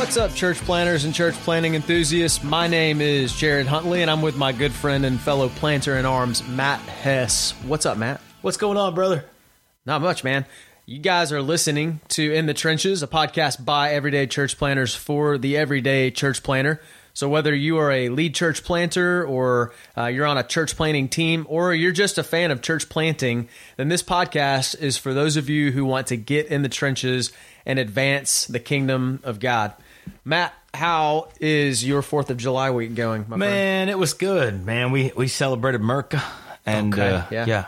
What's up, church planners and church planning enthusiasts? My name is Jared Huntley, and I'm with my good friend and fellow planter in arms, Matt Hess. What's up, Matt? What's going on, brother? Not much, man. You guys are listening to In the Trenches, a podcast by everyday church planners for the everyday church planner. So, whether you are a lead church planter or uh, you're on a church planting team or you're just a fan of church planting, then this podcast is for those of you who want to get in the trenches and advance the kingdom of God. Matt, how is your 4th of July week going, my friend? Man, it was good, man. We we celebrated Merca, and Okay, uh, yeah. yeah.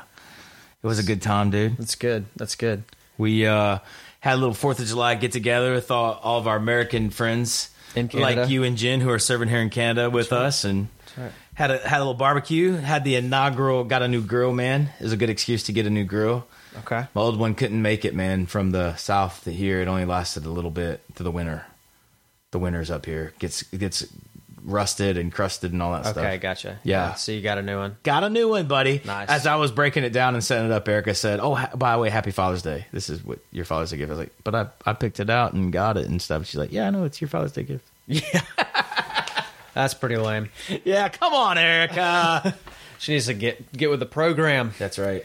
it was a good time, dude. That's good. That's good. We uh, had a little Fourth of July get together with all, all of our American friends, In Canada. like you and Jen, who are serving here in Canada with us, and right. had a had a little barbecue. Had the inaugural, got a new grill, man. It was a good excuse to get a new grill. Okay. My old one couldn't make it, man. From the south to here, it only lasted a little bit to the winter. The winters up here gets gets rusted and crusted and all that Okay, stuff. Okay, gotcha. Yeah. So, you got a new one. Got a new one, buddy. Nice. As I was breaking it down and setting it up, Erica said, "Oh, ha- by the way, Happy Father's Day. This is what your Father's Day gift." I was like, "But I, I picked it out and got it and stuff." She's like, "Yeah, I know it's your Father's Day gift." Yeah. That's pretty lame. Yeah, come on, Erica. She needs to get get with the program. That's right.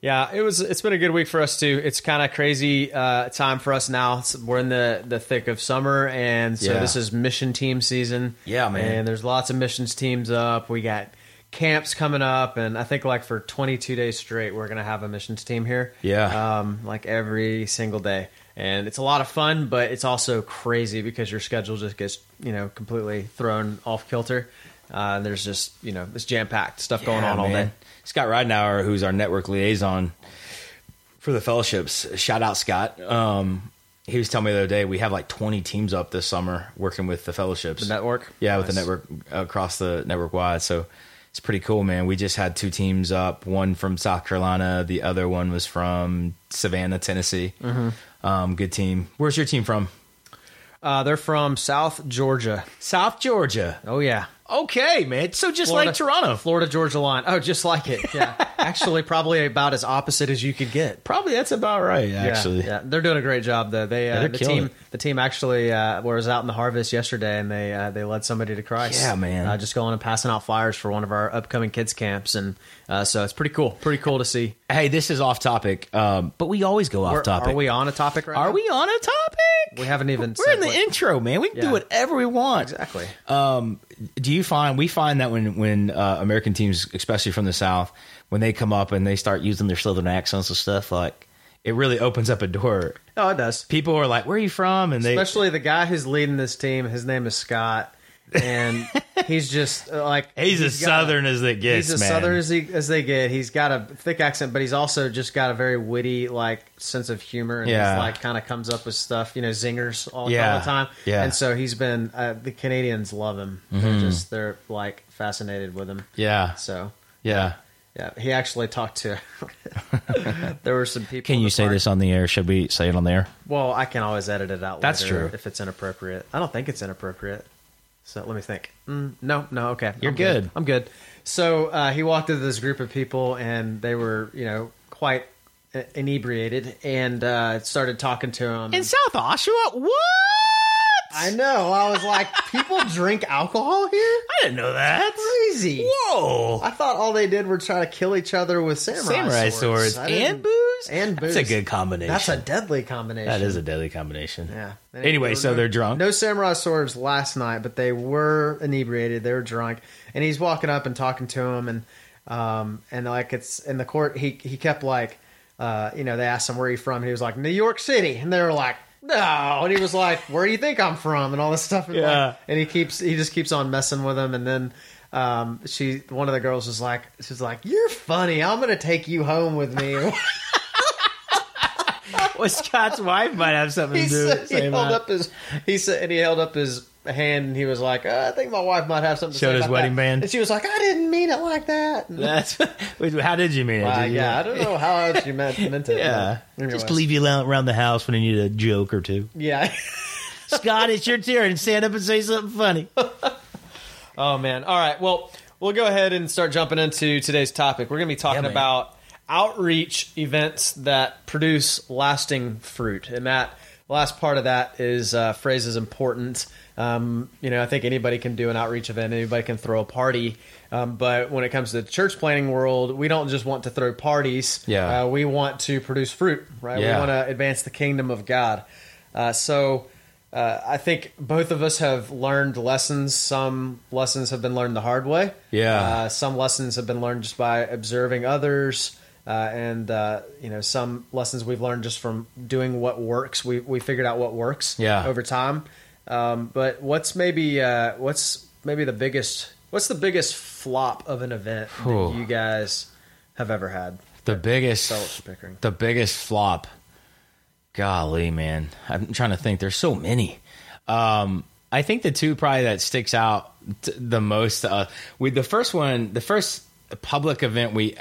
Yeah, it was. It's been a good week for us too. It's kind of crazy uh, time for us now. It's- we're in the the thick of summer, and so Yeah. this is mission team season. Yeah, man. And there's lots of missions teams up. We got camps coming up, and I think like for 22 days straight, we're gonna have a missions team here. Yeah. um, like every single day, and it's a lot of fun, but it's also crazy because your schedule just gets you know completely thrown off kilter. Uh, there's just you know it's jam packed stuff going on all man. day. Scott Ridenauer, who's our network liaison for the fellowships, shout out Scott. Um, he was telling me the other day we have like 20 teams up this summer working with the fellowships. The network? Yeah, with the network across the network wide. So it's pretty cool, man. We just had two teams up. One from South Carolina. The other one was from Savannah, Tennessee. Mm-hmm. Um, good team. Where's your team from? Uh, they're from South Georgia. South Georgia. Oh yeah, Okay, man. So just Florida- like Toronto. Florida Georgia line. Oh, just like it. Yeah, actually, probably about as opposite as you could get. Probably that's about right, actually. yeah, yeah. they're doing a great job though. They uh, they're the team it. the team actually uh, was out in the harvest yesterday, and they uh, they led somebody to Christ. Yeah, man. Uh, just going and passing out flyers for one of our upcoming kids camps, and uh, so it's pretty cool. Pretty cool to see. Hey, this is off topic, um, but we always go off We're- topic. Are we on a topic right Are now? we on a topic? We haven't even. We're in the what- intro, man. We can Yeah. do whatever we want. Exactly. Um, do you find we find that when when uh, American teams, especially from the South, when they come up and they start using their Southern accents and stuff, like it really opens up a door. Oh, it does. People are like, "Where are you from?" And they Especially the guy who's leading this team. His name is Scott, and he's just uh, like he's, as got Southern as it gets, He's as man. southern as, he, as they get. He's got a thick accent, but he's also just got a very witty, like sense of humor, and Yeah. just, like kind of comes up with stuff, you know, zingers all, Yeah. all the time. Yeah. and so he's been. Uh, the Canadians love him. Mm-hmm. They're just they're like fascinated with him. yeah, So yeah. yeah, he actually talked to. there were some people. Can you say park- this on the air? Should we say it on the air? Well, I can always edit it out. That's later true. If it's inappropriate, I don't think it's inappropriate. So let me think. Mm, no, no, okay. You're I'm good. I'm good. So uh, he walked into this group of people, and they were, you know, quite uh, inebriated, and uh, started talking to him. In South Oshawa, what? I know. I was like, people drink alcohol here? I didn't know that. Crazy. Whoa! I thought all they did were try to kill each other with samurai, Samurai swords didn't- and booze and booze. That's a good combination. That's a deadly combination. that is a deadly combination. Yeah. Anyway, so they're drunk. No samurai swords last night, but they were inebriated. They were drunk, and he's walking up and talking to him, and um, and like it's in the court. He he kept like, uh, you know, they asked him where he from. He was like New York City, and they were like. No, and he was like, "Where do you think I'm from?" and all this stuff. And, like- Yeah. and he keeps, he just keeps on messing with him. And then um, she, one of the girls was like, "She's like, you're funny. I'm gonna take you home with me." Well, Scott's wife might have something he to do said, he held that. up his he said and he held up his hand and he was like uh, I think my wife might have something to Showed his wedding that. band? and she was like I didn't mean it like that and, That's how did you mean it? Did you- yeah I don't know how else you meant, meant it yeah. but anyways. Just leave you around the house when you need a joke or two. yeah Scott, it's your turn. Stand up and say something funny. oh man all right well we'll go ahead and start jumping into today's topic we're gonna be talking man. about outreach events that produce lasting fruit and that last part of that is uh, phrase is important. Um, you know, I think anybody can do an outreach event, anybody can throw a party. Um, but when it comes to the church planning world, we don't just want to throw parties. Yeah. Uh, we want to produce fruit, right? Yeah. We want to advance the kingdom of God. Uh, so uh, I think both of us have learned lessons. Some lessons have been learned the hard way. Yeah. Uh, some lessons have been learned just by observing others. Uh, and uh, you know some lessons we've learned just from doing what works. We we figured out what works Yeah. over time. Um, but what's maybe uh, what's maybe the biggest what's the biggest flop of an event Whew. that you guys have ever had? The biggest Pickering. the biggest flop. Golly, man. I'm trying to think. There's so many. Um, I think the two probably that sticks out t- the most. Uh, we the first one, the first public event we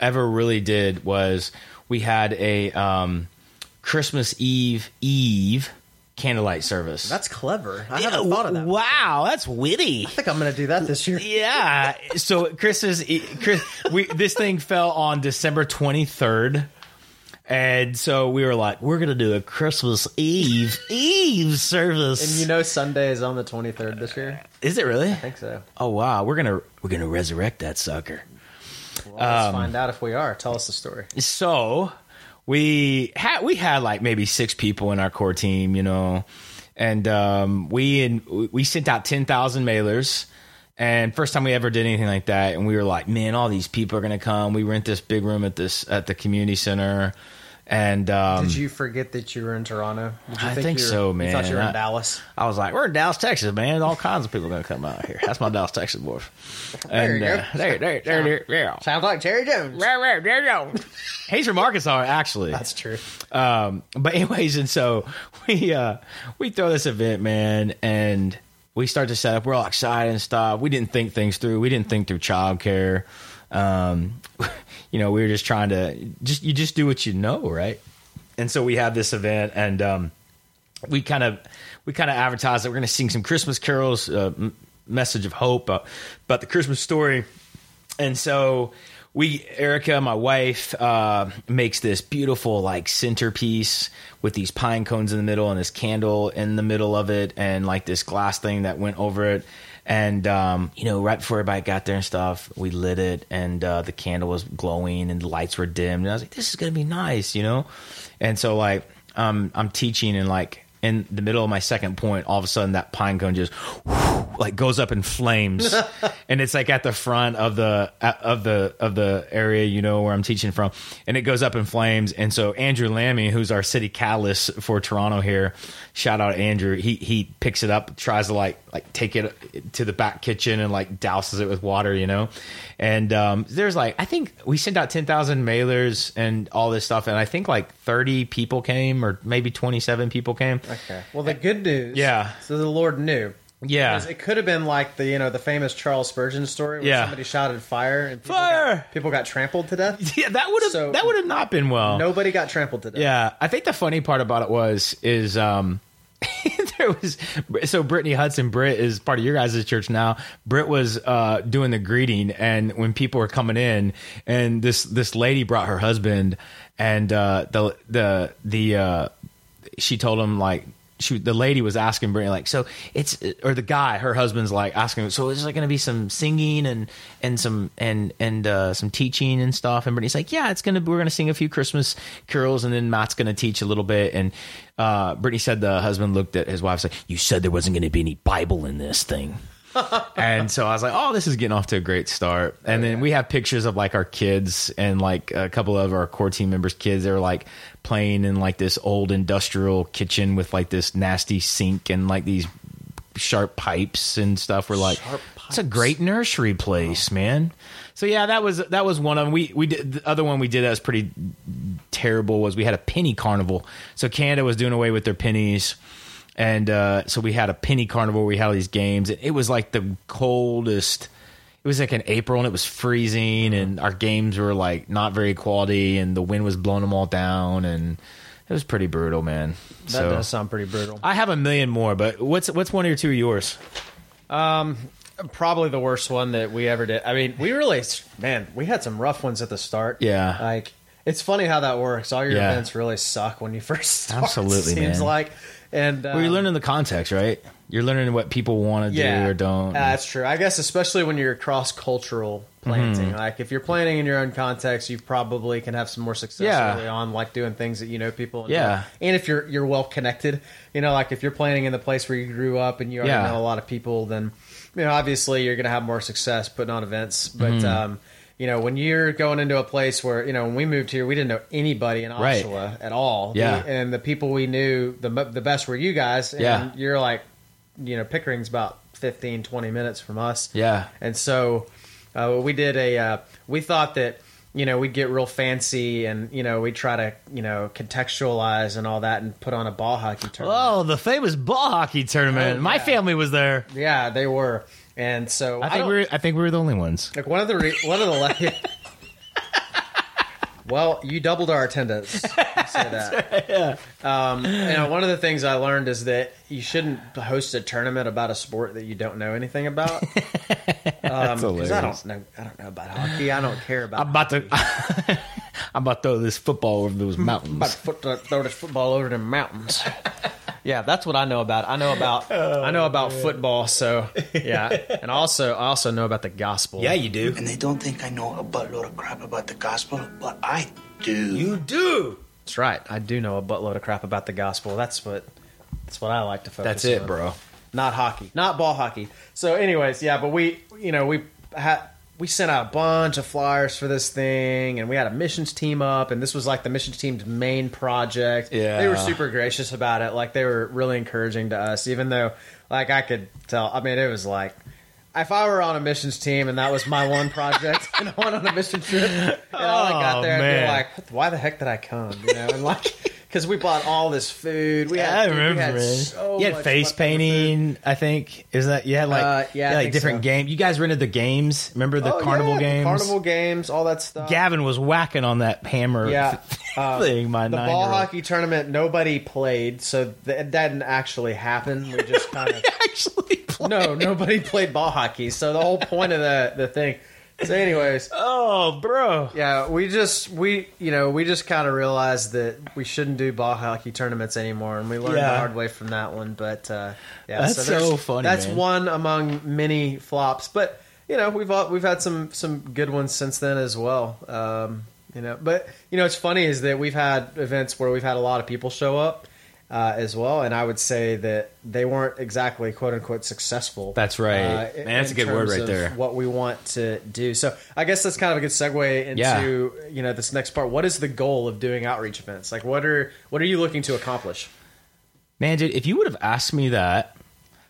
ever really did was we had a um, Christmas Eve Eve candlelight service. That's clever. I Yeah, haven't thought of that. Wow, that's witty. I think I'm going to do that this year. Yeah. So Chris's Chris, we this thing fell on December twenty third. And so we were like, we're gonna do a Christmas Eve Eve service. And you know Sunday is on the 23rd this year. is it really? I think so. Oh wow, we're gonna we're gonna resurrect that sucker. Well, let's Um, find out if we are. Tell us the story. So we had we had like maybe six people in our core team, you know, and um, we and we sent out ten thousand mailers. And first time we ever did anything like that, and we were like, man, all these people are gonna come. We rent this big room at this at the community center, and um, Did you forget that you were in Toronto? Did you I think you were- so, You thought you were man. in Dallas. I was like, we're in Dallas, Texas, man. All kinds of people are gonna come out here. That's my Dallas, Texas. There And you go. uh, there, there, there, there, yeah. Sounds like Jerry Jones. There, there, there you go. He's from Arkansas, actually. That's true. Um, but anyways, and so we uh we throw this event, man, and we start to set up. We're all excited and stuff. We didn't think things through. We didn't think through childcare. Um, you know, we were just trying to just you just do what you know, right? And so we have this event, and um, we kind of we kind of advertise that we're going to sing some Christmas carols, uh, m- message of hope uh, about the Christmas story. And so we, Erica, my wife, uh, makes this beautiful like centerpiece with these pine cones in the middle and this candle in the middle of it, and like this glass thing that went over it. And um, you know, right before everybody got there and stuff, we lit it, and uh, the candle was glowing, and the lights were dimmed. And I was like, "This is gonna be nice," you know. And so, like, um, I'm teaching, and like in the middle of my second point, all of a sudden that pine cone just like goes up in flames, and it's like at the front of the of the of the area, you know, where I'm teaching from, and it goes up in flames. And so Andrew Lammy, who's our city catalyst for Toronto here, shout out Andrew. He he picks it up, tries to like like take it to the back kitchen and like douses it with water, you know. And um, there's like I think we sent out ten thousand mailers and all this stuff, and I think like thirty people came, or maybe twenty seven people came. Okay. Well, the good news. Yeah. So the Lord knew. Yeah. It could have been like the you know the famous Charles Spurgeon story where Yeah. somebody shouted fire and people Fire! got, people got trampled to death. Yeah, that would have So- that would have not been well. Nobody got trampled to death. Yeah, I think the funny part about it was is um there was so Brittany Hudson Britt is part of your guys' church now. Britt was uh doing the greeting and when people were coming in and this this lady brought her husband and uh the the the uh she told him like she the lady was asking Brittany like so it's or the guy her husband's like asking so is there going to be some singing and and some and and uh, some teaching and stuff? And Brittany's like yeah it's gonna we're gonna sing a few Christmas carols and then Matt's gonna teach a little bit. And uh, Brittany said the husband looked at his wife said you said there wasn't gonna be any Bible in this thing and so I was like, "Oh, this is getting off to a great start." And oh, then we have pictures of like our kids and like a couple of our core team members' kids. They were like playing in like this old industrial kitchen with like this nasty sink and like these sharp pipes and stuff. We're like, it's a great nursery place, oh. man. So yeah, that was that was one of them. We we did the other one we did that was pretty terrible. Was we had a penny carnival. So Canada was doing away with their pennies and uh, so we had a penny carnival we had all these games. It was like the coldest. It was like in April and it was freezing, and our games were like not very quality, and the wind was blowing them all down, and it was pretty brutal, man. That so does sound pretty brutal. I have a million more, but what's what's one or two of yours? Um, Probably the worst one that we ever did. I mean, we really, man, we had some rough ones at the start. Yeah. Like, It's funny how that works. All your Yeah. events really suck when you first start. Absolutely, seems man. like, and Well, you're um, learning the context, right? You're learning what people want to yeah, do or don't. Uh, that's true. I guess especially when you're cross cultural planting. Mm-hmm. Like if you're planting in your own context, you probably can have some more success Yeah. early on, like doing things that you know people. enjoy. Yeah. and if you're you're well connected, you know, like if you're planting in the place where you grew up and you already Yeah. know a lot of people, then you know obviously you're going to have more success putting on events. But Mm-hmm. um, you know, when you're going into a place where you know when we moved here, we didn't know anybody in Right. Oshawa at all. Yeah. The- and the people we knew the the best were you guys. And Yeah. you're like, you know, Pickering's about 15, 20 minutes from us. Yeah. And so uh, we did a, uh, we thought that, you know, we'd get real fancy and, you know, we'd try to, you know, contextualize and all that and put on a ball hockey tournament. Oh, the famous ball hockey tournament. Oh, My family was there. Yeah, they were. And so I think we were. I think we were the only ones. like one of the, re- one of the, well, you doubled our attendance. Say that. Um, you know, one of the things I learned is that you shouldn't host a tournament about a sport that you don't know anything about. Um, 'cause hilarious. I don't know. I don't know about hockey. I don't care about. I'm about to. I'm about to throw this football over those mountains. I'm about to throw this football over the mountains. Yeah, that's what I know about. I know about. Oh, I know about football. So yeah, and also I also know about the gospel. yeah, you do. And they don't think I know a buttload of crap about the gospel, but I do. You do. that's right. I do know a buttload of crap about the gospel. That's what. That's what I like to focus. That's it, on. bro. not hockey, not ball hockey. So, anyways, yeah, but we, you know, we had we sent out a bunch of flyers for this thing, and we had a missions team up, and this was like the missions team's main project. Yeah. they were super gracious about it. Like they were really encouraging to us, even though, like, I could tell. I mean, it was like. If I were on a missions team and that was my one project, and I went on a mission trip, and all I got Oh, there, I'd be like, "Why the heck did I come?" You know, and like, because we bought all this food. We had, I remember, had so you had face painting. I think is that you had like Uh, yeah, had, like different so. games. You guys rented the games. Remember the Oh, carnival yeah, games? carnival games, all that stuff. Gavin was whacking on that hammer. yeah, uh, thing. My the ball hockey tournament. Nobody played, so th- it didn't actually happen. We just kind of actually played. no, nobody played ball hockey. So the whole point of the the thing. So, anyways, Oh, bro. yeah, we just we you know we just kind of realized that we shouldn't do ball hockey tournaments anymore, and we learned the hard way from that one. But uh, yeah, That's there's- so funny, That's man. one among many flops, but you know we've all, we've had some some good ones since then as well. Um, you know, but you know it's funny is that we've had events where we've had a lot of people show up. Uh, as well, and I would say that they weren't exactly "quote unquote" successful. That's right. uh, Man, that's a good word right there. What we want to do. So I guess that's kind of a good segue into Yeah. you know this next part. What is the goal of doing outreach events? Like, what are what are you looking to accomplish? Man, dude, if you would have asked me that,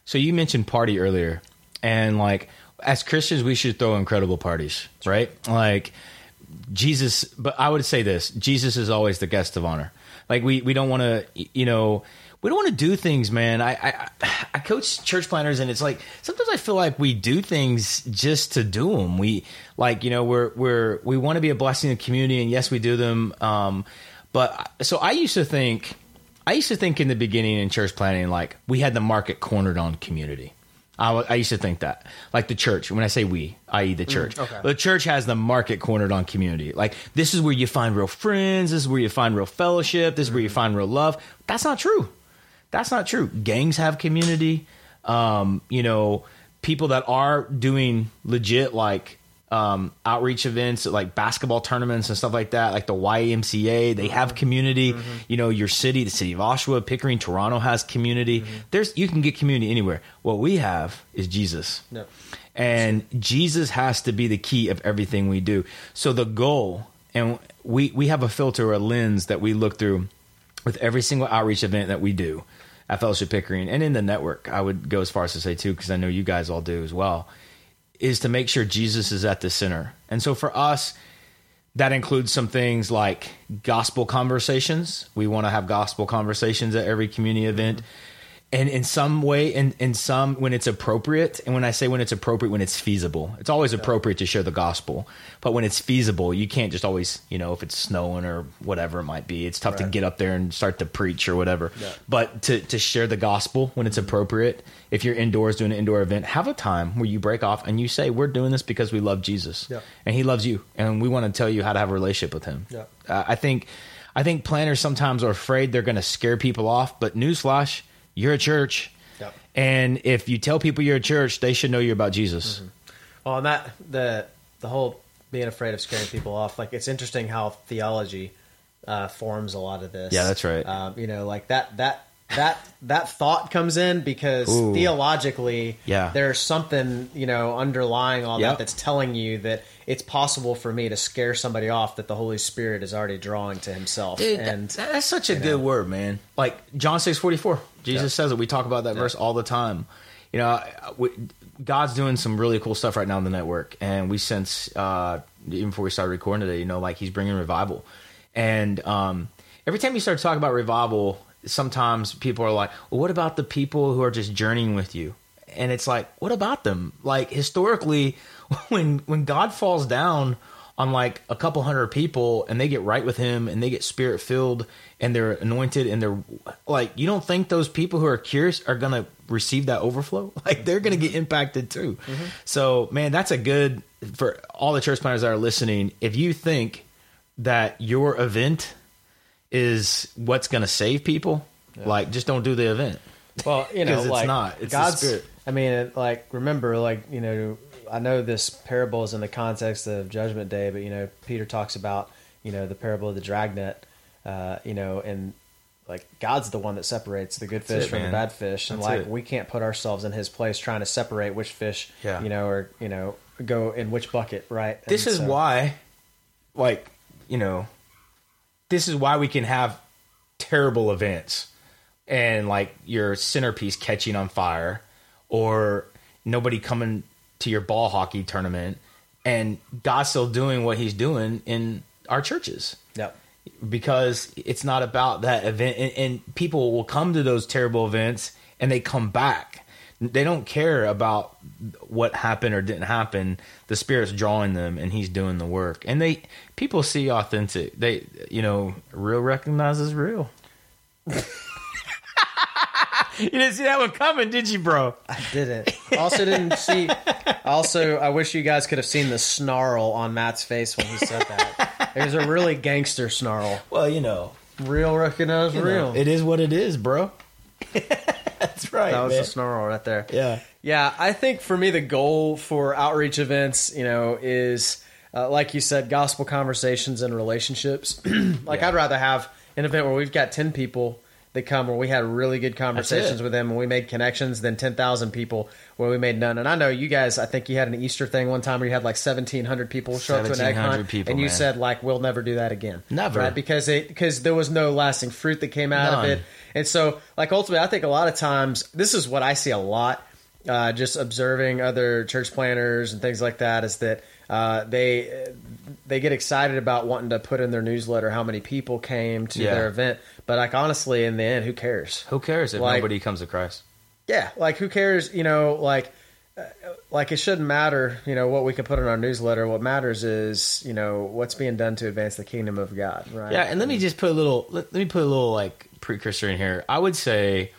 so you mentioned party earlier, and like as Christians, we should throw incredible parties, right? Like Jesus, but I would say this: Jesus is always the guest of honor. Like we we don't want to, you know. We don't want to do things, man. I, I I coach church planners, and it's like sometimes I feel like we do things just to do them. We like, you know, we're we're we want to be a blessing to the community, and yes, we do them. Um, but so I used to think, I used to think in the beginning in church planning, like we had the market cornered on community. I, I used to think that, like the church. When I say we, i.e., the church, okay. the church has the market cornered on community. Like this is where you find real friends. This is where you find real fellowship. This is where you find real love. That's not true. That's not true. Gangs have community. Um, you know, people that are doing legit like um, outreach events, like basketball tournaments and stuff like that, like the YMCA, they mm-hmm. have community. Mm-hmm. You know, your city, the city of Oshawa, Pickering, Toronto has community. Mm-hmm. There's you can get community anywhere. What we have is Jesus. Yep. And Jesus has to be the key of everything we do. So the goal, and we we have a filter, or a lens that we look through with every single outreach event that we do at Fellowship Pickering and in the network. I would go as far as to say too, because I know you guys all do as well, is to make sure Jesus is at the center. And so for us, that includes some things like gospel conversations. We want to have gospel conversations at every community event. And in some way in, in some when it's appropriate and when i say when it's appropriate when it's feasible it's always appropriate to share the gospel but when it's feasible you can't just always you know if it's snowing or whatever it might be it's tough to get up there and start to preach or whatever Yeah. but to, to share the gospel when it's appropriate if you're indoors doing an indoor event have a time where you break off and you say we're doing this because we love jesus Yeah. and he loves you and we want to tell you how to have a relationship with him Yeah. uh, i think i think planners sometimes are afraid they're going to scare people off but newsflash you're a church Yep. and if you tell people you're a church they should know you're about jesus Mm-hmm. Well, and that the the whole being afraid of scaring people off, like it's interesting how theology uh, forms a lot of this. Yeah, that's right. Um, you know, like that that that that thought comes in because Ooh. theologically, Yeah. there's something you know underlying all Yep. that that's telling you that it's possible for me to scare somebody off that the Holy Spirit is already drawing to Himself. Dude, and that- that's such a good know. word, man. Like John six forty four, Jesus Yeah. says it. We talk about that verse all the time. You know, we, God's doing some really cool stuff right now in the network, and we sense uh, even before we started recording today, you know, like He's bringing revival. And um, every time you start talking about revival, sometimes people are like, "Well, what about the people who are just journeying with you?" And it's like, what about them? Like historically, when when God falls down on like a couple hundred people and they get right with him and they get spirit filled and they're anointed and they're like you don't think those people who are curious are going to receive that overflow like they're going to get mm-hmm. impacted too mm-hmm. so man that's a good for all the church planners that are listening if you think that your event is what's going to save people like just don't do the event Well, you know, 'Cause it's like not. It's God's. Spirit. I mean, like remember, like you know, I know this parable is in the context of Judgment Day, but you know, Peter talks about you know the parable of the dragnet, uh, you know, and like God's the one that separates the good fish it, from man. the bad fish, and That's like it. we can't put ourselves in His place trying to separate which fish, Yeah. you know, or you know, go in which bucket, right? this And is so- why like you know this is why we can have terrible events and like your centerpiece catching on fire or nobody coming to your ball hockey tournament and God still doing what he's doing in our churches. Yep. because it's not about that event. And, and people will come to those terrible events and they come back they don't care about what happened or didn't happen the spirit's drawing them and he's doing the work and they people see authentic they you know real recognizes real you didn't see that one coming did you bro I didn't. Also didn't see. Also, I wish you guys could have seen the snarl on Matt's face when he said that. It was a really gangster snarl. well you know Real recognize you know, real. it is what it is bro that's right that was man. the snarl right there. yeah Yeah, I think for me the goal for outreach events, you know, is uh, like you said, gospel conversations and relationships. like Yeah. I'd rather have an event where we've got ten people that come where we had really good conversations with them and we made connections than ten thousand people where we made none. And I know you guys. I think you had an Easter thing one time where you had like seventeen hundred people show up to an egg 1,700 hunt, people, and you man. said like we'll never do that again. Never. right? because it because there was no lasting fruit that came out None. of it. And so, like ultimately, I think a lot of times this is what I see a lot. Uh, just observing other church planners and things like that is that uh, they they get excited about wanting to put in their newsletter how many people came to Yeah. their event, but like honestly, in the end, who cares? who cares if Like- nobody comes to christ Yeah, like who cares? You know, like like it shouldn't matter. You know what we can put in our newsletter. What matters is you know what's being done to advance the kingdom of God. Right? Yeah, and let me just put a little let, let me put a little like precursor in here. I would say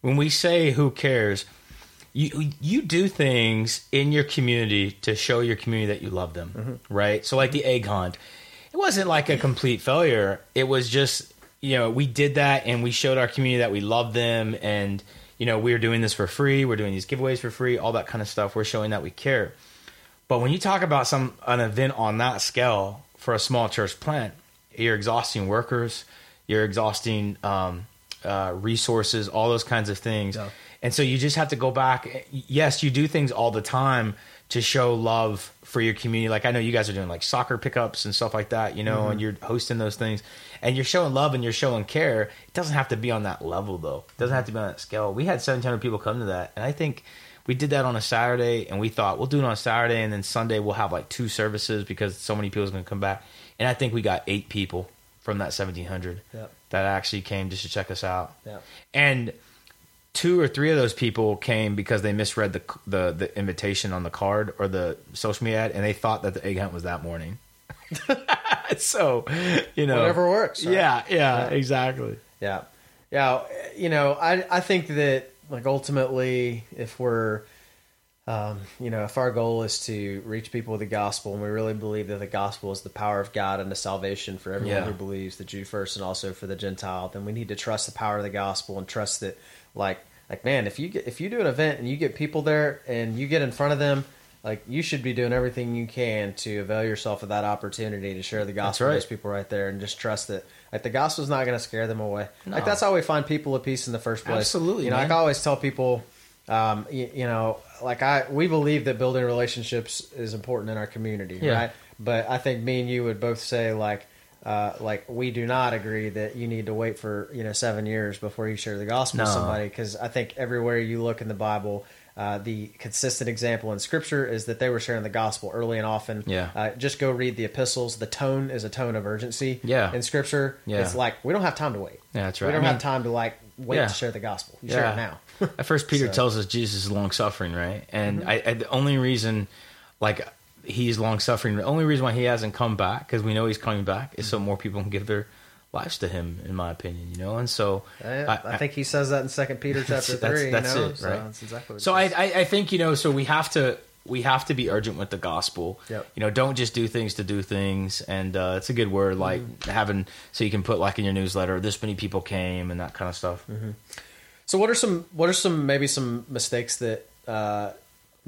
when we say who cares, you you do things in your community to show your community that you love them, mm-hmm. right? So like the egg hunt. It wasn't like a complete failure. It was just, you know, we did that and we showed our community that we love them and you know, we are doing this for free, we're doing these giveaways for free, all that kind of stuff. We're showing that we care. But when you talk about some an event on that scale for a small church plant, you're exhausting workers, you're exhausting um, uh, resources, all those kinds of things, Yeah. and so you just have to go back. Yes, you do things all the time to show love for your community. Like I know you guys are doing like soccer pickups and stuff like that, you know, and mm-hmm. you're hosting those things, and you're showing love and you're showing care. It doesn't have to be on that level though. It doesn't have to be on that scale. We had 1,700 people come to that, and I think we did that on a Saturday, and we thought we'll do it on Saturday, and then Sunday we'll have like two services because so many people are going to come back. And I think we got eight people from that 1,700 Yep. that actually came just to check us out. Yep. And two or three of those people came because they misread the the, the invitation on the card or the social media ad, and they thought that the egg hunt was that morning. so, you know, Whatever works, right? Yeah, yeah, exactly. Yeah. Yeah. You know, I, I think that, like, ultimately, if we're, um, you know, if our goal is to reach people with the gospel and we really believe that the gospel is the power of God and the salvation for everyone Yeah. who believes, the Jew first and also for the Gentile, then we need to trust the power of the gospel and trust that, like, like man, if you get, if you do an event and you get people there and you get in front of them, like you should be doing everything you can to avail yourself of that opportunity to share the gospel right. with those people right there and just trust that like the gospel's not going to scare them away. Like that's how we find people of peace in the first place. Absolutely, You know, man. I always tell people, um, you, you know, like I we believe that building relationships is important in our community, Yeah. right? But I think me and you would both say like. Uh, like we do not agree that you need to wait for you know seven years before you share the gospel with somebody because I think everywhere you look in the Bible, uh, the consistent example in Scripture is that they were sharing the gospel early and often. Yeah. Uh, just go read the epistles. The tone is a tone of urgency. Yeah. In Scripture, Yeah. it's like we don't have time to wait. Yeah, that's right. We don't I mean- have time to like wait Yeah. to share the gospel. You share it now. At first, Peter So- tells us Jesus is long suffering, right? And Mm-hmm. I, I, the only reason, like, he's long suffering, the only reason why he hasn't come back, because we know he's coming back, is Mm-hmm. so more people can give their lives to him, in my opinion, you know? And so, I, I think he says that in Second Peter chapter That's- three. that's you know? it, So right? that's exactly So I. I, I think you know. So we have to we have to be urgent with the gospel. Yep. You know, don't just do things to do things. And uh, it's a good word, like Mm-hmm. having so you can put like in your newsletter, this many people came and that kind of stuff. Mm-hmm. So what are some what are some maybe some mistakes that uh,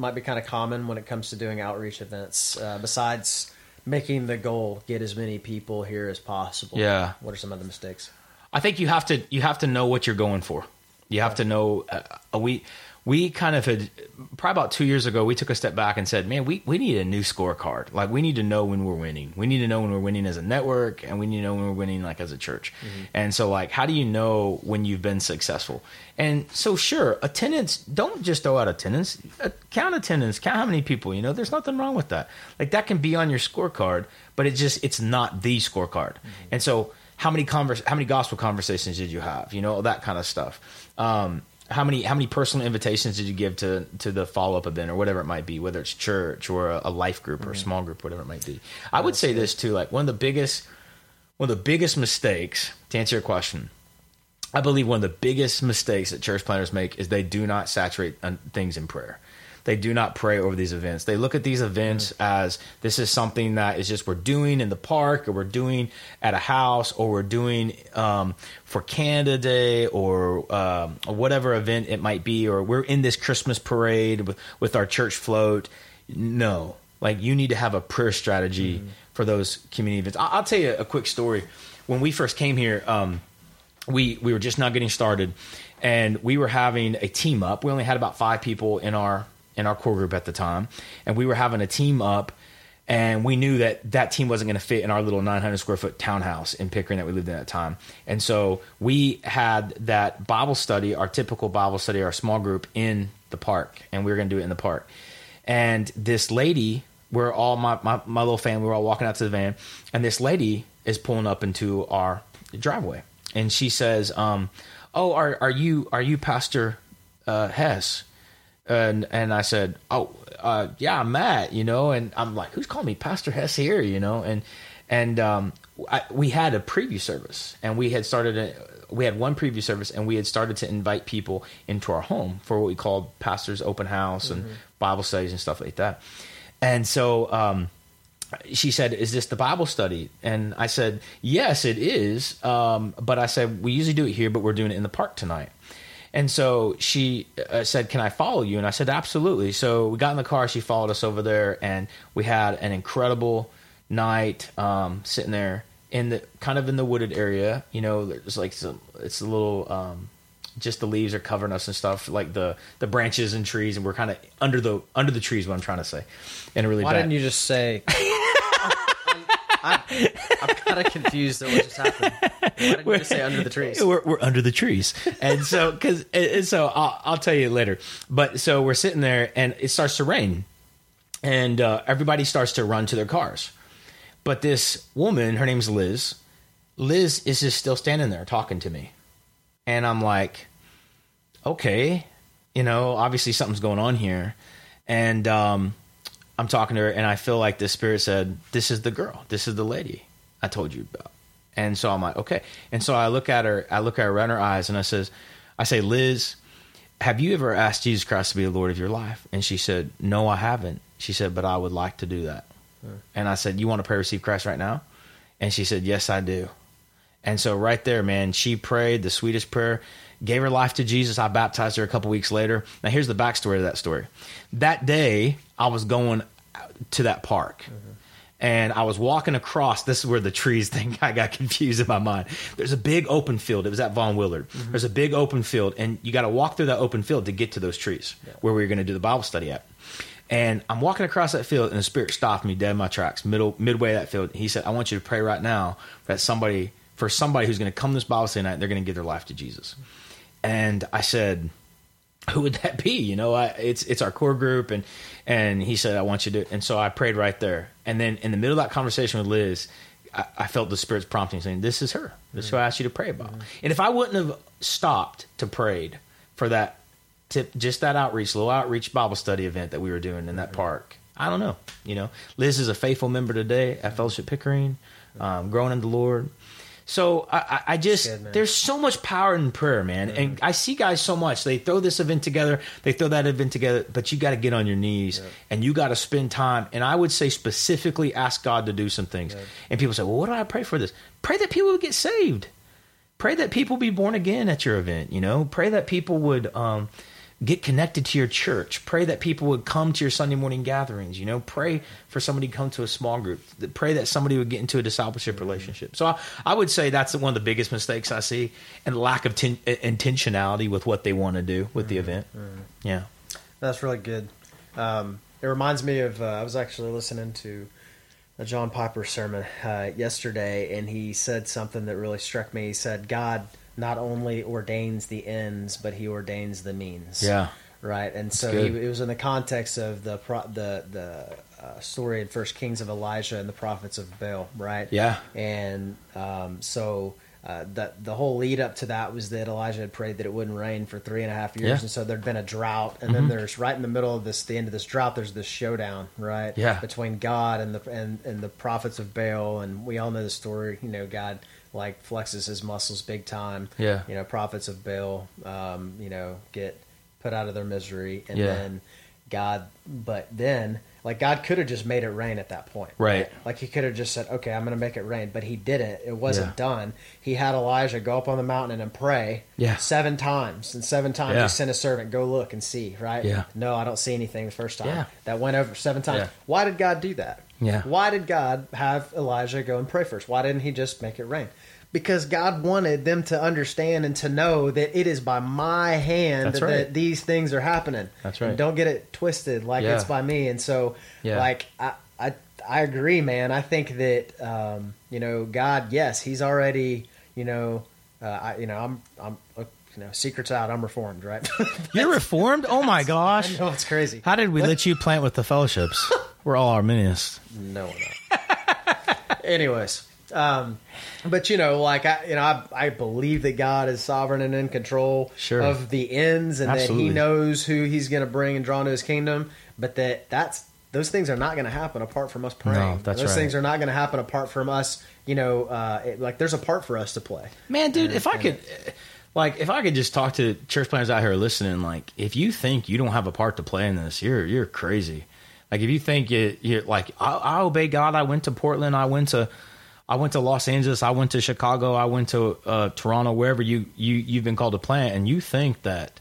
might be kind of common when it comes to doing outreach events uh, besides making the goal get as many people here as possible? Yeah. What are some other mistakes? I think you have to you have to know what you're going for. You have to know. Uh, we we kind of had probably about two years ago. We took a step back and said, "Man, we we need a new scorecard. Like we need to know when we're winning. We need to know when we're winning as a network, and we need to know when we're winning like as a church. And so, like, how do you know when you've been successful? And so, sure, attendance. Don't just throw out attendance. Uh, count attendance. Count how many people. You know, there's nothing wrong with that. Like that can be on your scorecard, but it just it's not the scorecard. And so how many convers how many gospel conversations did you have you know that kind of stuff um how many how many personal invitations did you give to to the follow up event or whatever it might be whether it's church or a, a life group or a small group whatever it might be? I would say this too like one of the biggest one of the biggest mistakes to answer your question I believe one of the biggest mistakes that church planners make is they do not saturate uh, things in prayer. They do not pray over these events. They look at these events as this is something that is just we're doing in the park or we're doing at a house or we're doing um, for Canada Day or um, whatever event it might be or we're in this Christmas parade with, with our church float. No, like you need to have a prayer strategy for those community events. I- I'll tell you a quick story. When we first came here, um, we we were just not getting started and we were having a team up we only had about five people in our in our core group at the time and we were having a team up and we knew that that team wasn't going to fit in our little 900 square foot townhouse in pickering that we lived in at the time. And so we had that bible study our typical bible study our small group in the park and we were going to do it in the park. And this lady we're all my, my, my little family we're all walking out to the van and this lady is pulling up into our driveway. And she says um, oh are, are you are you pastor uh, hess and and i said oh uh, yeah i'm matt you know and i'm like who's calling me pastor hess here you know and and um, I, we had a preview service and we had started a, we had one preview service and we had started to invite people into our home for what we called pastors open house and bible studies and stuff like that and so um, she said, "Is this the Bible study?" And I said, "Yes, it is." Um, but I said, "We usually do it here, but we're doing it in the park tonight." And so she uh, said, "Can I follow you?" And I said, "Absolutely." So we got in the car. She followed us over there, and we had an incredible night um, sitting there in the kind of in the wooded area. You know, there's like some. It's a little. Um, just the leaves are covering us and stuff, like the the branches and trees, and we're kind of under the under the trees. What I'm trying to say, in a really Why bad. didn't you just say? I'm, I'm kind of confused at what just happened. Why didn't you just say under the trees? We're, we're under the trees, and so because so I'll, I'll tell you later. But so we're sitting there, and it starts to rain, and uh, everybody starts to run to their cars. But this woman, her name's Liz. Liz is just still standing there talking to me, and I'm like, okay, you know, obviously something's going on here. And um, I'm talking to her, and I feel like the spirit said, "This is the girl. This is the lady I told you about." And so I'm like, okay. And so I look at her, I look at her around her eyes, and I says, I say, Liz, have you ever asked Jesus Christ to be the Lord of your life? And she said, No, I haven't. She said, But I would like to do that. And I said, You want to pray receive Christ right now? And she said, Yes, I do. And so right there, man, she prayed the sweetest prayer, gave her life to Jesus. I baptized her a couple weeks later. Now here's the backstory of that story. That day, I was going to that park. And I was walking across. This is where the trees thing I got confused in my mind. There's a big open field. It was at Von Willard. Mm-hmm. There's a big open field, and you got to walk through that open field to get to those trees where we were going to do the Bible study at. And I'm walking across that field, and the Spirit stopped me dead in my tracks, middle midway of that field. He said, "I want you to pray right now that somebody for somebody who's going to come this Bible study night. And they're going to give their life to Jesus." And I said, "Who would that be?" You know, I, it's it's our core group, and and he said, "I want you to." And so I prayed right there. And then in the middle of that conversation with Liz, I, I felt the Spirit's prompting, saying, "This is her. This is who I asked you to pray about." And if I wouldn't have stopped to prayed for that tip just that outreach, little outreach Bible study event that we were doing in that park. I don't know. You know, Liz is a faithful member today at Fellowship Pickering, um, growing in the Lord. So I, I, I just good, there's so much power in prayer, man, and I see guys so much. They throw this event together, they throw that event together, but you got to get on your knees and you got to spend time. And I would say specifically ask God to do some things. And people say, "Well, what do I pray for this?" Pray that people would get saved pray that people be born again at your event you know pray that people would um, get connected to your church. Pray that people would come to your sunday morning gatherings you know? Pray for somebody to come to a small group. Pray that somebody would get into a discipleship relationship. So I, I would say that's one of the biggest mistakes i see and lack of ten, intentionality with what they want to do with the event. Yeah. That's really good. Um, it reminds me of uh, I was actually listening to a John Piper sermon uh, yesterday, and he said something that really struck me. He said, "God not only ordains the ends, but He ordains the means." yeah right. And so he, it was in the context of the pro, the the uh, story in First Kings of Elijah and the prophets of Baal, right? Yeah. And um, so. Uh, the the whole lead up to that was that Elijah had prayed that it wouldn't rain for three and a half years, Yeah. Mm-hmm. and so there'd been a drought, and then there's right in the middle of this, the end of this drought, there's this showdown, right? Yeah. Between God and the and, and the prophets of Baal, and we all know the story. You know, God like flexes his muscles big time. Yeah. You know, prophets of Baal, um, you know, get put out of their misery, and Yeah. then God, but then like God could have just made it rain at that point, Right. Like he could have just said, "Okay, I'm going to make it rain," but he didn't. It wasn't Yeah. done. He had Elijah go up on the mountain and pray, Yeah. seven times, and seven times Yeah. he sent a servant, "Go look and see." Right? Yeah. No, I don't see anything the first time. Yeah. That went over seven times. Why did God do that? Yeah. Why did God have Elijah go and pray first? Why didn't he just make it rain? Because God wanted them to understand and to know that it is by my hand That's that these things are happening. That's And right. don't get it twisted like Yeah. it's by me. And so, Yeah. like, I, I, I agree, man. I think that, um, you know, God, yes, he's already, you know, uh, I, you know, I'm, I'm, uh, you know, secrets out. I'm reformed, right? you're reformed oh my gosh no, it's crazy. how did we let you plant with the fellowships we're all arminians No, we're not. Anyways, um, but you know, like I, you know, I, I believe that God is sovereign and in control Sure. of the ends, and Absolutely. that He knows who He's going to bring and draw into His kingdom. But that that's those things are not going to happen apart from us praying. No, that's those right. things are not going to happen apart from us. You know, uh, it, like there's a part for us to play. Man, dude, if I could, like, if I could just talk to church planners out here listening, like, if you think you don't have a part to play in this, you're you're crazy. Like, if you think you, you're like, I, I obey God. I went to Portland. I went to, I went to Los Angeles. I went to Chicago. I went to uh, Toronto. Wherever you you you've been called to plant, and you think that,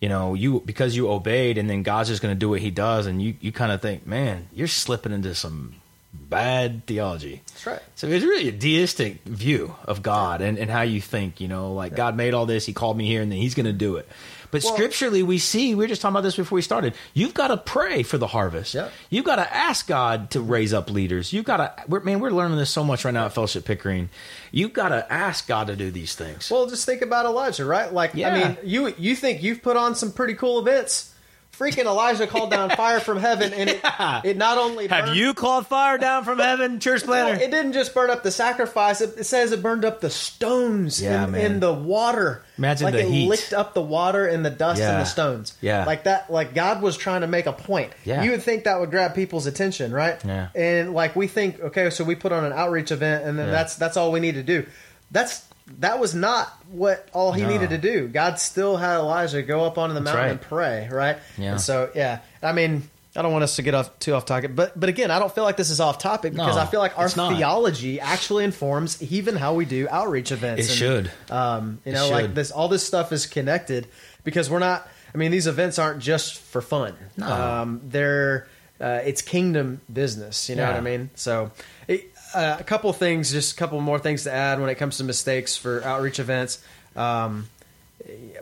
you know, you because you obeyed, and then God's just going to do what He does, and you you kind of think, man, you're slipping into some bad theology. That's right. So it's really a deistic view of God and, and how you think, you know, like God made all this, He called me here, and then He's going to do it. But Well- scripturally, we see, we were just talking about this before we started. You've got to pray for the harvest. Yep. You've got to ask God to raise up leaders. You've got to, we're, man, we're learning this so much right now at Fellowship Pickering. You've got to ask God to do these things. Well, just think about Elijah, right? Like, Yeah. I mean, you you think you've put on some pretty cool events freaking Elijah called down fire from heaven, and it, it not only Have burned- you called fire down from heaven, church planner? it didn't just burn up the sacrifice. It, it says it burned up the stones Yeah, in, the water. Imagine like the it heat. licked up the water and the dust and the stones. Yeah. like that. Like God was trying to make a point. Yeah. you would think that would grab people's attention, right? Yeah. and like we think, okay, so we put on an outreach event, and then Yeah. that's that's all we need to do. That's that was not what all he No. needed to do. God still had Elijah go up onto the That's mountain right. and pray, right? Yeah. And so yeah, I mean. I don't want us to get off too off topic, but but again, I don't feel like this is off topic because No, I feel like our theology actually informs even how we do outreach events. It And, should. Um, you know, like this, all this stuff is connected because we're not. I mean, these events aren't just for fun. No. Um, they're uh, it's kingdom business. You know what I mean? So, uh, a couple things, just a couple more things to add when it comes to mistakes for outreach events. Um,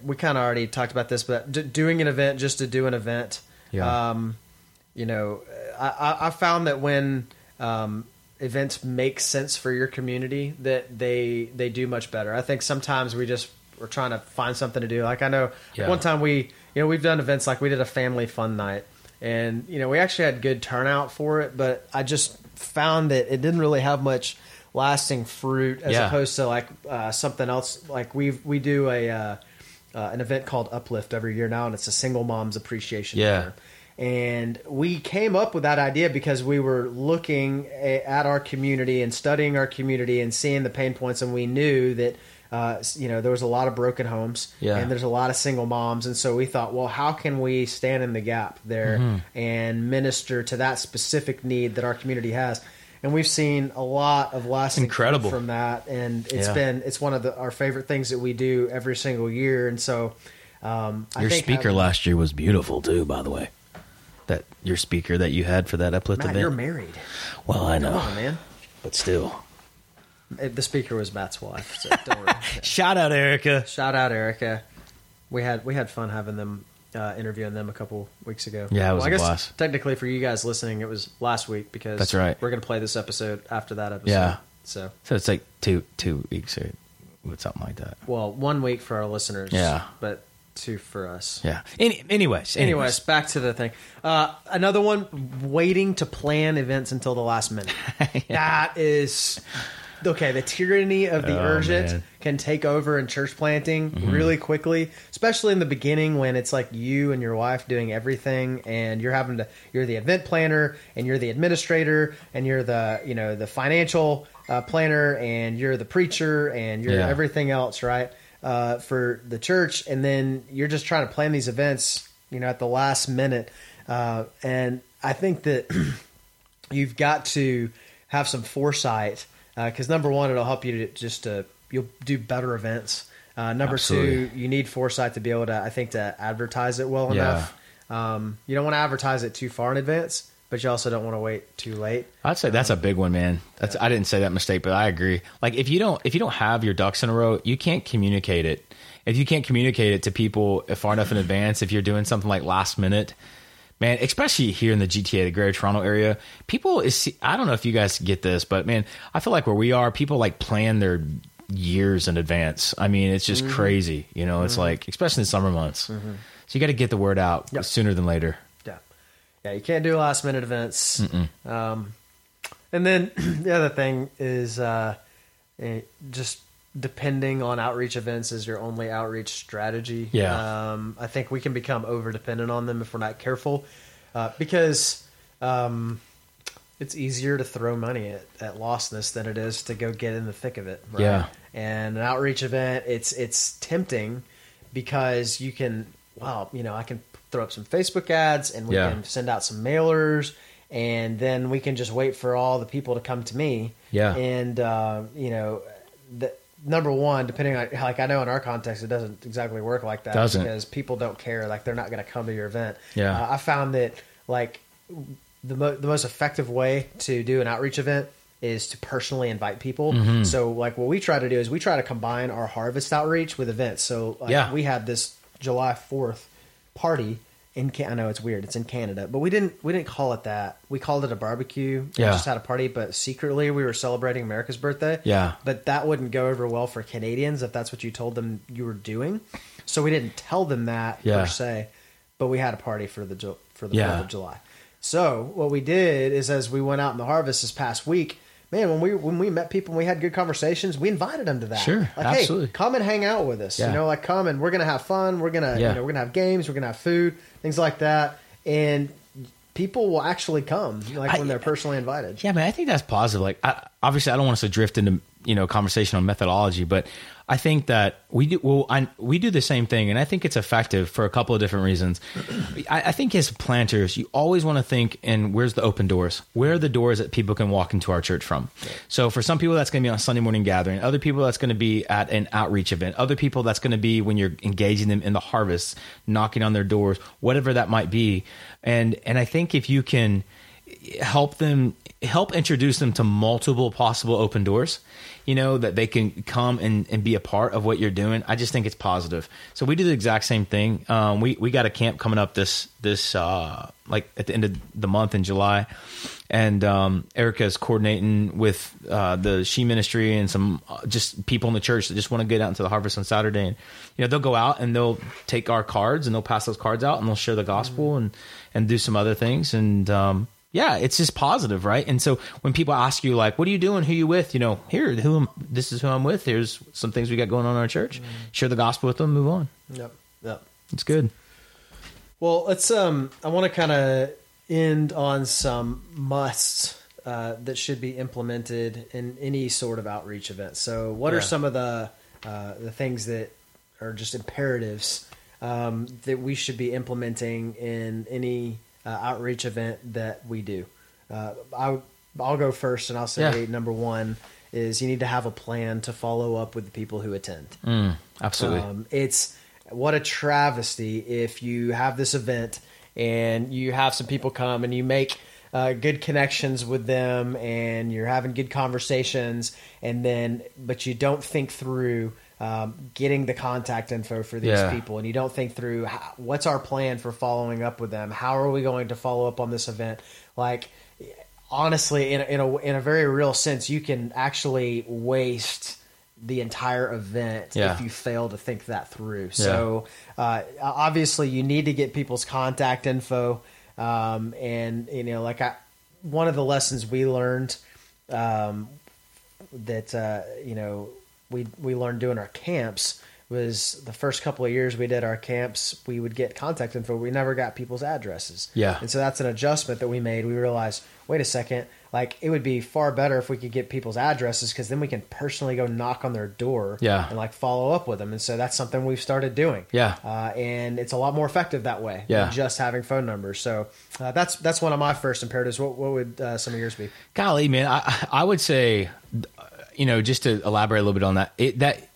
we kind of already talked about this, but d- doing an event just to do an event. Yeah. Um, you know, I, I- found that when um, events make sense for your community, that they they do much better. I think sometimes we just we're trying to find something to do. Like I know Yeah. one time we you know we've done events like we did a family fun night, and you know we actually had good turnout for it, but I just found that it didn't really have much lasting fruit as Yeah. opposed to like uh, something else. Like we we do a uh, uh, an event called Uplift every year now, and it's a single mom's appreciation. Yeah. dinner. And we came up with that idea because we were looking at our community and studying our community and seeing the pain points, and we knew that uh, you know there was a lot of broken homes, Yeah. and there's a lot of single moms, and so we thought, well, how can we stand in the gap there Mm-hmm. and minister to that specific need that our community has? And we've seen a lot of lasting Incredible. from that, and it's Yeah. been it's one of the, our favorite things that we do every single year, and so. Um, I Your think speaker having- last year was beautiful too, by the way. That your speaker that you had for that uplift Matt, event. you're married. well, I Come know, on, man. but still. The speaker was Matt's wife, so don't worry. Shout out, Erica. Shout out Erica. We had we had fun having them uh, interviewing them a couple weeks ago. Yeah, it was well, I guess blast. Technically, for you guys listening, it was last week because That's right. We're going to play this episode after that episode. Yeah. So, So it's like two two weeks or something like that. well, one week for our listeners. Yeah. but two for us. Yeah. Any, anyways, Anyways, back to the thing. Uh, another one, waiting to plan events until the last minute. That is okay. The tyranny of the Oh, urgent man. can take over in church planting really quickly, especially in the beginning when it's like you and your wife doing everything, and you're having to. You're the event planner, and you're the administrator, and you're the you know the financial uh, planner, and you're the preacher, and you're Yeah. everything else, right? Uh, for the church, and then you're just trying to plan these events, you know, at the last minute. Uh, and I think that you've got to have some foresight because number one, it'll help you to just to you'll do better events. Uh, number Absolutely. two, you need foresight to be able to, I think, to advertise it well Yeah. enough. Um, you don't want to advertise it too far in advance, but you also don't want to wait too late. I'd say that's a big one, man. That's I didn't say that mistake, but I agree. Like if you don't if you don't have your ducks in a row, you can't communicate it. If you can't communicate it to people far enough in advance, if you're doing something like last minute, man, especially here in the GTA, the Greater Toronto area, people is I don't know if you guys get this, but man, I feel like where we are, people like plan their years in advance. I mean, it's just crazy. You know, it's like especially in the summer months. So you got to get the word out Yep. sooner than later. Yeah, yeah, you can't do last minute events. Um, and then the other thing is uh, eh, just depending on outreach events as your only outreach strategy. Yeah. um, I think we can become over dependent on them if we're not careful, uh, because um, it's easier to throw money at, at lostness than it is to go get in the thick of it. Right? Yeah. and an outreach event, it's it's tempting because you can, well, you know, I can throw up some Facebook ads and we Yeah. can send out some mailers, and then we can just wait for all the people to come to me. Yeah. and uh, you know, the number one, depending on like I know in our context, it doesn't exactly work like that Doesn't. because people don't care, like they're not going to come to your event. Yeah. Uh, I found that like the mo- the most effective way to do an outreach event is to personally invite people. Mm-hmm. So like what we try to do is we try to combine our harvest outreach with events. So like, Yeah. we had this July 4th party in Can- I know it's weird. It's in Canada, but we didn't we didn't call it that. We called it a barbecue. We Yeah. just had a party, but secretly we were celebrating America's birthday. Yeah. But that wouldn't go over well for Canadians if that's what you told them you were doing. So we didn't tell them that Yeah. per se. but we had a party for the for the Yeah. Fourth of July. So what we did is, as we went out in the harvest this past week, man, when we when we met people and we had good conversations, we invited them to that. Sure, like, absolutely. Hey, come and hang out with us. Yeah. You know, like come and we're gonna have fun. We're gonna Yeah. you know we're gonna have games. We're gonna have food, things like that, and people will actually come like I- when they're personally invited. Yeah, man, I think that's positive. Like, I, obviously, I don't want us to drift into you know conversation on methodology, but I think that we do well. I, we do the same thing, and I think it's effective for a couple of different reasons. I, I think as planters, you always want to think, and where's the open doors? Where are the doors that people can walk into our church from? So, for some people, that's going to be on a Sunday morning gathering. Other people, that's going to be at an outreach event. Other people, that's going to be when you're engaging them in the harvest, knocking on their doors, whatever that might be. And and I think if you can help them help introduce them to multiple possible open doors you know that they can come and, and be a part of what you're doing. I just think it's positive. So we do the exact same thing. Um, we, we got a camp coming up this this uh, like at the end of the month in july. And um, erica is coordinating with uh, the she ministry and some uh, just people in the church that just want to get out into the harvest on saturday. And you know they'll go out and they'll take our cards and they'll pass those cards out and they'll share the gospel and and do some other things. And um, yeah, it's just positive, right? And so when people ask you like, "What are you doing? Who you with?" You know, here, who am, this is who I'm with. Here's some things we got going on in our church. Share the gospel with them. Move on. Yep. Yep. It's good. Well, let's. Um, I want to kind of end on some musts uh, that should be implemented in any sort of outreach event. So, what are some of the uh, the things that are just imperatives um, that we should be implementing in any uh, outreach event that we do? Uh, I, I'll go first, and I'll say Yeah. number one is you need to have a plan to follow up with the people who attend. Mm, absolutely. Um, it's what a travesty if you have this event and you have some people come and you make uh, good connections with them and you're having good conversations and then but you don't think through um, getting the contact info for these Yeah. people and you don't think through how, what's our plan for following up with them how are we going to follow up on this event like honestly in a, in a in a very real sense you can actually waste the entire event Yeah. if you fail to think that through. So uh, obviously, you need to get people's contact info, um, and you know, like I, one of the lessons we learned um, that uh, you know we we learned doing our camps was the first couple of years we did our camps we would get contact info we never got people's addresses Yeah. and so that's an adjustment that we made we realized wait a second like it would be far better if we could get people's addresses because then we can personally go knock on their door Yeah. and like follow up with them and so that's something we've started doing Yeah. uh, and it's a lot more effective that way Yeah. than just having phone numbers so uh, that's that's one of my first imperatives what, what would uh, some of yours be Golly, man, I I would say, you know, just to elaborate a little bit on that, it, that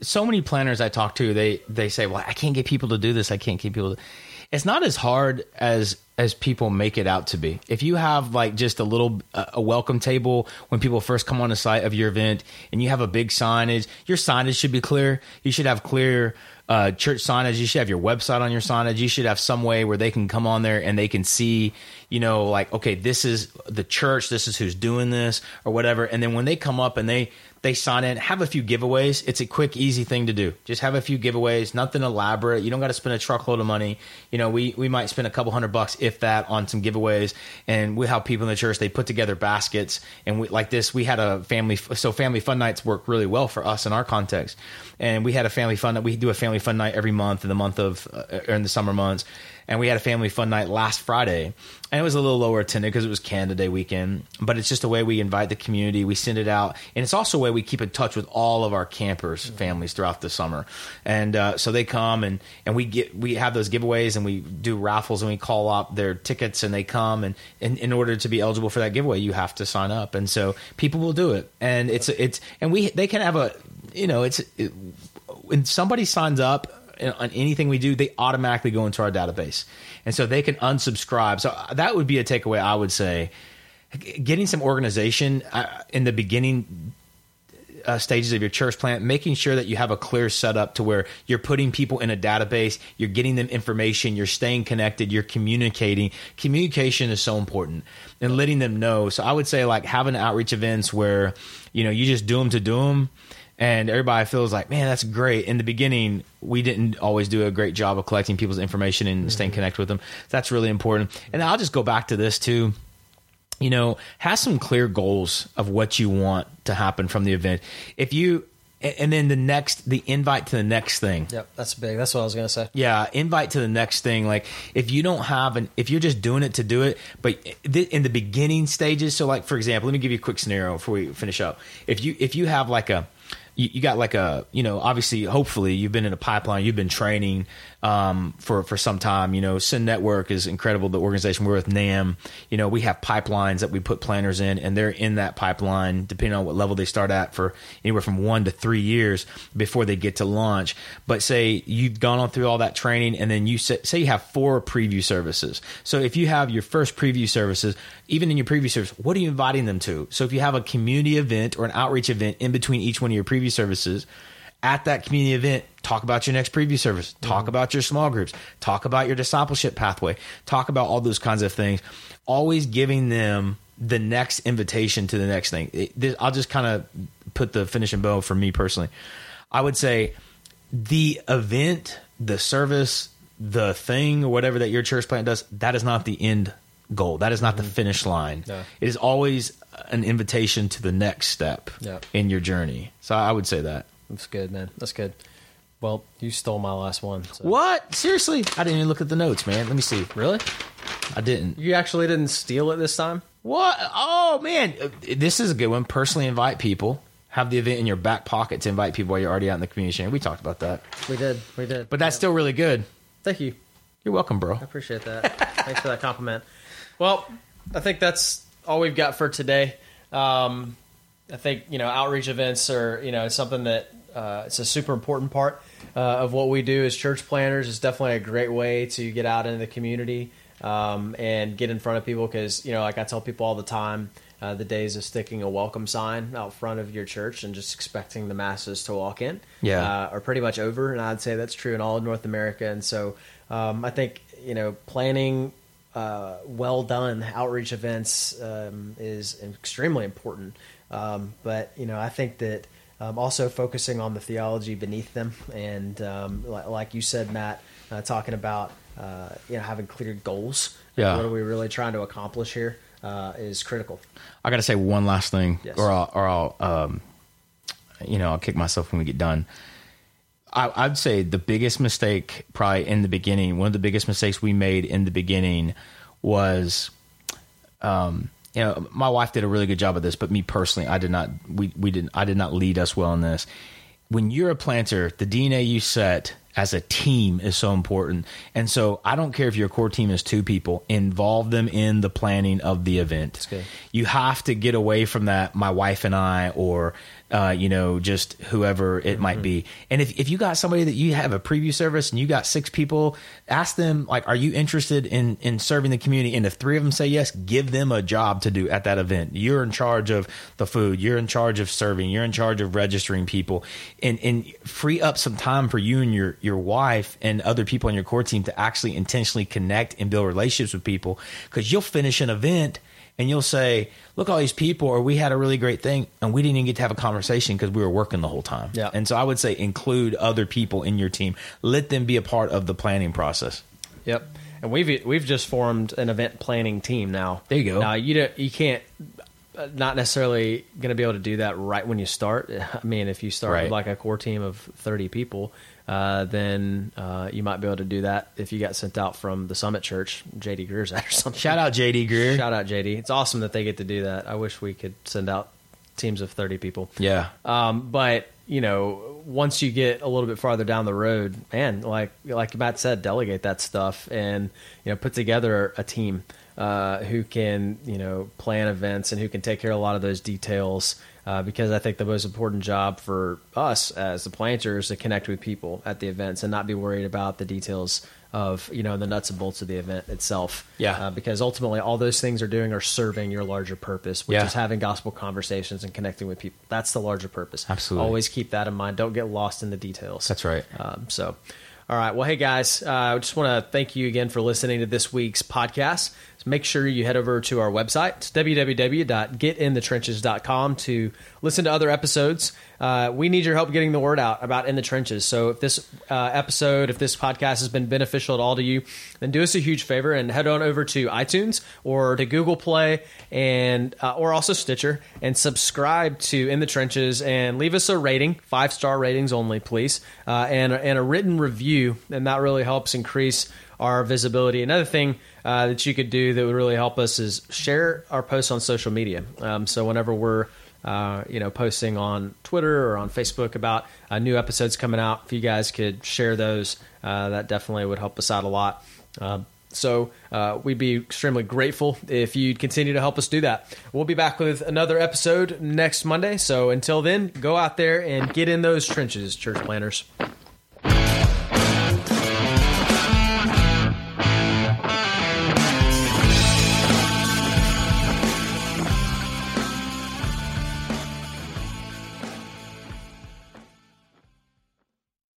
so many planners I talk to, they they say, well, I can't get people to do this. I can't get people. to... It's not as hard as as people make it out to be. If you have like just a little a welcome table when people first come on the site of your event, and you have a big signage, your signage should be clear. You should have clear uh, church signage. You should have your website on your signage. You should have some way where they can come on there and they can see, you know, like okay, this is the church. This is who's doing this or whatever. And then when they come up and they they sign in, have a few giveaways. It's a quick, easy thing to do. Just have a few giveaways. Nothing elaborate. You don't got to spend a truckload of money. You know, we we might spend a couple hundred bucks if that on some giveaways. And we have people in the church. They put together baskets and we like this. We had a family. So family fun nights work really well for us in our context. And we had a family fun. We do a family fun night every month in the month of uh, in the summer months. And we had a family fun night last Friday, and it was a little lower attended because it was Canada Day weekend. But it's just a way we invite the community. We send it out, and it's also a way we keep in touch with all of our campers' families throughout the summer. And uh, so they come and and we get we have those giveaways, and we do raffles, and we call up their tickets, and they come. And, and in order to be eligible for that giveaway, you have to sign up, and so people will do it. And it's it's and we they can have a you know it's it, when somebody signs up on anything we do, they automatically go into our database, and so they can unsubscribe. So that would be a takeaway. I would say, getting some organization uh, in the beginning uh, stages of your church plant, making sure that you have a clear setup to where you're putting people in a database, you're getting them information, you're staying connected, you're communicating. Communication is so important and letting them know. So I would say like having outreach events where you know you just do them to do them and everybody feels like, man, that's great. In the beginning, we didn't always do a great job of collecting people's information and mm-hmm. staying connected with them. That's really important. And I'll just go back to this too. You know, have some clear goals of what you want to happen from the event. If you, and then the next, the invite to the next thing. Yep, that's big. That's what I was gonna say. Yeah, invite to the next thing. Like if you don't have an, if you're just doing it to do it, but th- in the beginning stages. So like for example, let me give you a quick scenario before we finish up. If you if you have like a you, you got like a you know obviously hopefully you've been in a pipeline you've been training um, for for some time you know Send Network is incredible the organization we're with NAM you know we have pipelines that we put planners in and they're in that pipeline depending on what level they start at for anywhere from one to three years before they get to launch. But say you've gone on through all that training and then you say, say you have four preview services. So if you have your first preview services even in your preview service what are you inviting them to? So if you have a community event or an outreach event in between each one of your preview services at that community event talk about your next preview service talk mm-hmm. about your small groups talk about your discipleship pathway talk about all those kinds of things always giving them the next invitation to the next thing. It- this- i'll just kind of put the finishing bow for me personally. I would say the event the service the thing or whatever that your church plant does that is not the end goal that is not the finish line No. it is always an invitation to the next step Yeah. in your journey so i would say that That's good, man. That's good. Well, you stole my last one. so- What? Seriously? I didn't even look at the notes, man. Let me see. Really? I didn't. You actually didn't steal it this time? What? Oh man, Uh, this is a good one. Personally invite people. Have the event in your back pocket to invite people while you're already out in the community. We talked about that, We did. We did. but that's still really good. thank you. You're welcome, bro. I appreciate that. Thanks for that compliment. Well, I think that's all we've got for today. Um, I think you know outreach events are you know something that uh, it's a super important part uh, of what we do as church planners. It's definitely a great way to get out into the community um, and get in front of people because you know like I tell people all the time. Uh, the days of sticking a welcome sign out front of your church and just expecting the masses to walk in Yeah. uh, are pretty much over, and I'd say that's true in all of North America. And so, um, I think you know, planning uh, well done outreach events um, is extremely important. Um, but you know, I think that um, also focusing on the theology beneath them, and um, like, like you said, Matt, uh, talking about uh, you know having clear goals. Yeah. What are we really trying to accomplish here? Uh, is critical. I got to say one last thing, Yes. or I'll, or I'll, um, you know, I'll kick myself when we get done. I, I'd say the biggest mistake, probably in the beginning, one of the biggest mistakes we made in the beginning was, um, you know, my wife did a really good job of this, but me personally, I did not. We we didn't. I did not lead us well in this. When you're a planter, the DNA you set as a team is so important. And so I don't care if your core team is two people, involve them in the planning of the event. good. You have to get away from that, my wife and I, or uh, you know, just whoever it might be. And if, if you got somebody that you have a preview service and you got six people, ask them like, are you interested in in serving the community? And if three of them say yes, give them a job to do at that event. You're in charge of the food. You're in charge of serving. You're in charge of registering people, and and free up some time for you and your your wife and other people on your core team to actually intentionally connect and build relationships with people. Because you'll finish an event and you'll say, "Look, all these people," or "We had a really great thing, and we didn't even get to have a conversation because we were working the whole time." Yeah. And so I would say include other people in your team. Let them be a part of the planning process. Yep. And we've we've just formed an event planning team now. There you go. Now you don't you can't uh, not necessarily going to be able to do that right when you start. I mean, if you start Right. with like a core team of thirty people, uh, then uh, you might be able to do that if you got sent out from the Summit Church, JD Greear's at or something. Shout out JD Greear. Shout out JD. It's awesome that they get to do that. I wish we could send out teams of thirty people. Yeah. Um, but you know, once you get a little bit farther down the road, man, like like Matt said, delegate that stuff and you know put together a team uh, who can you know plan events and who can take care of a lot of those details. Uh, because I think the most important job for us as the planters is to connect with people at the events and not be worried about the details of you know the nuts and bolts of the event itself. Yeah. Uh, because ultimately, all those things are doing are serving your larger purpose, which Yeah. is having gospel conversations and connecting with people. That's the larger purpose. Absolutely. Always keep that in mind. Don't get lost in the details. That's right. Um, so, all right. Well, hey guys, uh, I just want to thank you again for listening to this week's podcast. Make sure you head over to our website, www.getinthetrenches.com, to listen to other episodes. Uh, we need your help getting the word out about In the Trenches. So if this uh, episode, if this podcast has been beneficial at all to you, then do us a huge favor and head on over to iTunes or to Google Play and uh, or also Stitcher and subscribe to In the Trenches and leave us a rating, five star ratings only, please, uh, and and a written review, and that really helps increase our visibility. Another thing uh, that you could do that would really help us is share our posts on social media. Um, so whenever we're uh, you know posting on Twitter or on Facebook about uh, new episodes coming out, if you guys could share those, uh, that definitely would help us out a lot. Uh, so uh, we'd be extremely grateful if you'd continue to help us do that. We'll be back with another episode next Monday. So until then, go out there and get in those trenches, church planners.